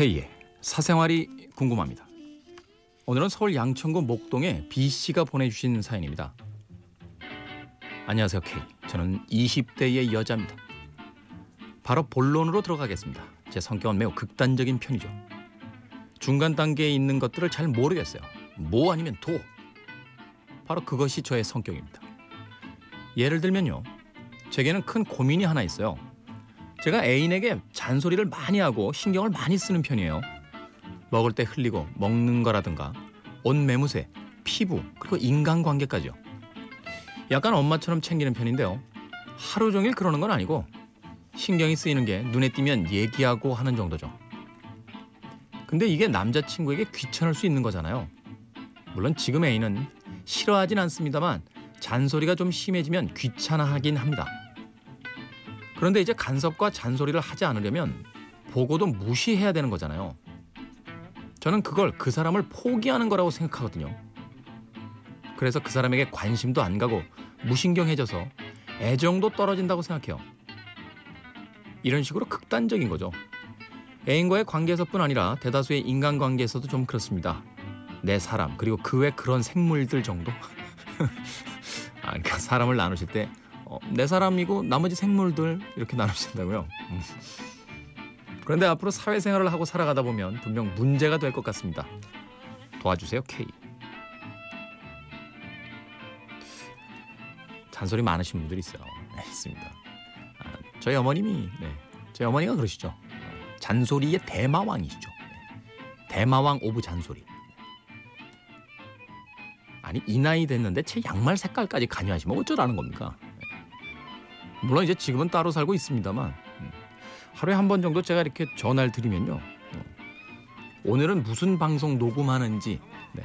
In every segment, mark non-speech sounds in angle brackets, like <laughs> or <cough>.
K의 사생활이 궁금합니다. 오늘은 서울 양천구 목동에 B 씨가 보내주신 사연입니다. 안녕하세요 K. 저는 20대의 여자입니다. 바로 본론으로 들어가겠습니다. 제 성격은 매우 극단적인 편이죠. 중간 단계에 있는 것들을 잘 모르겠어요. 뭐 아니면 도. 바로 그것이 저의 성격입니다. 예를 들면요. 제게는 큰 고민이 하나 있어요. 제가 애인에게 잔소리를 많이 하고 신경을 많이 쓰는 편이에요. 먹을 때 흘리고 먹는 거라든가 옷 매무새, 피부 그리고 인간관계까지요. 약간 엄마처럼 챙기는 편인데요. 하루 종일 그러는 건 아니고 신경이 쓰이는 게 눈에 띄면 얘기하고 하는 정도죠. 근데 이게 남자친구에게 귀찮을 수 있는 거잖아요. 물론 지금 애인은 싫어하진 않습니다만 잔소리가 좀 심해지면 귀찮아하긴 합니다. 그런데 이제 간섭과 잔소리를 하지 않으려면 보고도 무시해야 되는 거잖아요. 저는 그걸 그 사람을 포기하는 거라고 생각하거든요. 그래서 그 사람에게 관심도 안 가고 무신경해져서 애정도 떨어진다고 생각해요. 이런 식으로 극단적인 거죠. 애인과의 관계에서뿐 아니라 대다수의 인간관계에서도 좀 그렇습니다. 내 사람 그리고 그 외 그런 생물들 정도. <laughs> 아, 그러니까 사람을 나누실 때 내 어, 사람이고 나머지 생물들 이렇게 나누신다고요. 음. 그런데 앞으로 사회생활을 하고 살아가다 보면 분명 문제가 될 것 같습니다. 도와주세요, K. 잔소리 많으신 분들이 있어요. 네, 있습니다. 아, 저희 어머님이, 네, 저희 어머니가 그러시죠. 잔소리의 대마왕이시죠. 네. 대마왕 of 잔소리. 아니 이 나이 됐는데 제 양말 색깔까지 관여하시면 어쩌라는 겁니까? 물론 이제 지금은 따로 살고 있습니다만 음, 하루에 한 번 정도 제가 이렇게 전화를 드리면요. 어, 오늘은 무슨 방송 녹음하는지, 네.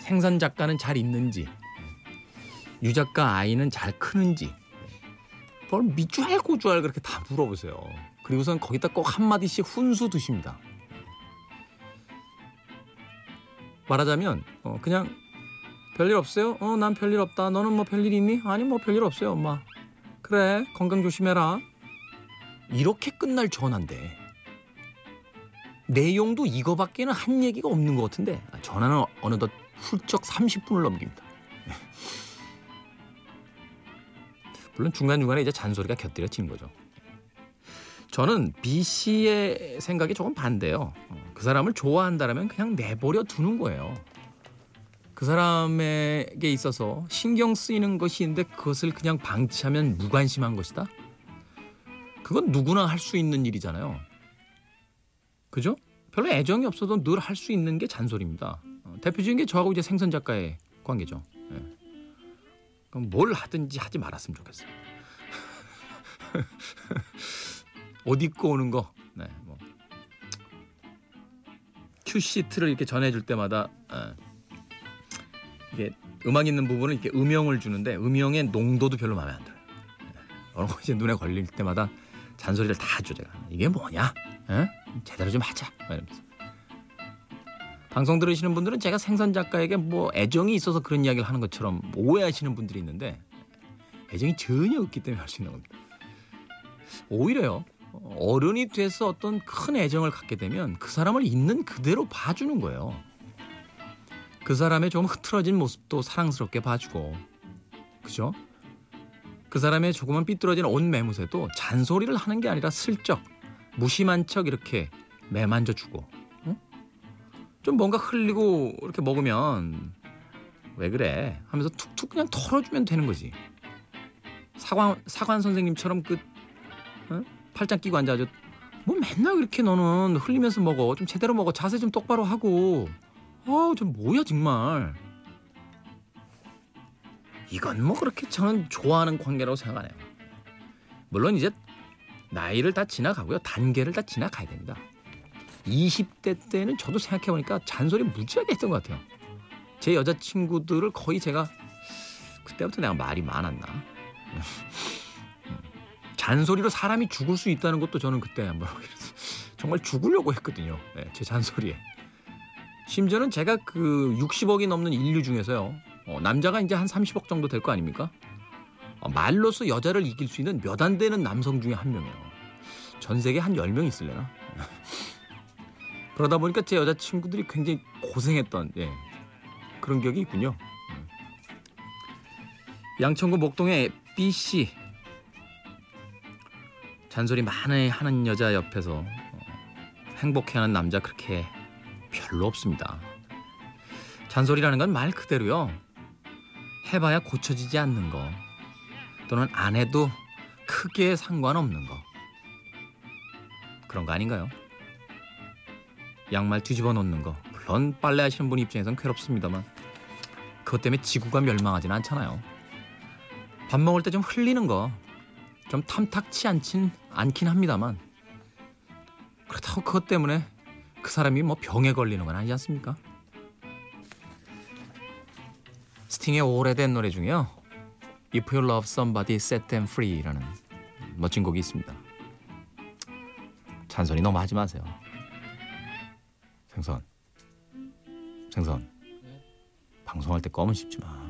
생산 작가는 잘 있는지, 유 작가 아이는 잘 크는지, 뭘 미주알 고주알 그렇게 다 물어보세요. 그리고선 거기다 꼭 한마디씩 훈수 두십니다. 말하자면 어, 그냥 별일 없어요? 어, 난 별일 없다. 너는 뭐 별일 있니? 아니 뭐 별일 없어요, 엄마. 그래 건강 조심해라. 이렇게 끝날 전화인데 내용도 이거밖에는 한 얘기가 없는 것 같은데 전화는 어느덧 훌쩍 30분을 넘깁니다. <laughs> 물론 중간중간에 이제 잔소리가 곁들여지는 거죠. 저는 B 씨의 생각이 조금 반대요. 그 사람을 좋아한다면 그냥 내버려 두는 거예요. 그 사람에게 있어서 신경 쓰이는 것이 있는데 그것을 그냥 방치하면 무관심한 것이다? 그건 누구나 할 수 있는 일이잖아요. 그죠? 별로 애정이 없어도 늘 할 수 있는 게 잔소리입니다. 어, 대표적인 게 저하고 이제 생선 작가의 관계죠. 예. 그럼 뭘 하든지 하지 말았으면 좋겠어요. <laughs> 옷 입고 오는 거, 네, 뭐. 큐 시트를 이렇게 전해줄 때마다 예. 이게 음악 있는 부분은 이렇게 음영을 주는데 음영의 농도도 별로 마음에 안 들어요. 어느 거 이제 눈에 걸릴 때마다 잔소리를 다 하죠 제가. 이게 뭐냐? 에? 제대로 좀 하자. 이러면서. 방송 들으시는 분들은 제가 생선 작가에게 뭐 애정이 있어서 그런 이야기를 하는 것처럼 오해하시는 분들이 있는데 애정이 전혀 없기 때문에 할 수 있는 겁니다. 오히려요. 어른이 돼서 어떤 큰 애정을 갖게 되면 그 사람을 있는 그대로 봐주는 거예요. 그 사람의 좀 흐트러진 모습도 사랑스럽게 봐주고 그죠? 그 사람의 조금은 삐뚤어진 옷 매무새도 잔소리를 하는 게 아니라 슬쩍 무심한 척 이렇게 매만져 주고 응? 좀 뭔가 흘리고 이렇게 먹으면 왜 그래 하면서 툭툭 그냥 털어주면 되는 거지 사관 사관 선생님처럼 그 응? 팔짱 끼고 앉아서 뭐 맨날 이렇게 너는 흘리면서 먹어 좀 제대로 먹어 자세 좀 똑바로 하고 아, 저 뭐야 정말. 이건 뭐 그렇게 저는 좋아하는 관계라고 생각 안 해요. 물론 이제 나이를 다 지나가고요. 단계를 다 지나가야 됩니다. 20대 때는 저도 생각해보니까 잔소리 무지하게 했던 것 같아요. 제 여자친구들을 거의 제가 그때부터 내가 말이 많았나. <laughs> 잔소리로 사람이 죽을 수 있다는 것도 저는 그때 한번 <laughs> 정말 죽으려고 했거든요. 네, 제 잔소리에. 심지어는 제가 그 60억이 넘는 인류 중에서요. 어, 남자가 이제 한 30억 정도 될 거 아닙니까? 어, 말로서 여자를 이길 수 있는 몇 안 되는 남성 중에 한 명이에요. 전 세계 한 10명 있을래나? <laughs> 그러다 보니까 제 여자친구들이 굉장히 고생했던 예, 그런 기억이 있군요. 음. 양천구 목동의 B 씨 잔소리 많이 하는 여자 옆에서 어, 행복해하는 남자 그렇게 별로 없습니다. 잔소리라는 건 말 그대로요. 해봐야 고쳐지지 않는 거 또는 안 해도 크게 상관없는 거 그런 거 아닌가요? 양말 뒤집어 놓는 거 물론 빨래 하시는 분 입장에선 괴롭습니다만 그것 때문에 지구가 멸망하진 않잖아요. 밥 먹을 때 좀 흘리는 거 좀 탐탁치 않진 않긴 합니다만 그렇다고 그것 때문에 그 사람이 뭐 병에 걸리는 건 아니지 않습니까? 스팅의 오래된 노래 중에요. If you love somebody, set them free라는 멋진 곡이 있습니다. 잔소리 너무 하지 마세요. 생선. 생선. 방송할 때 껌은 씹지 마.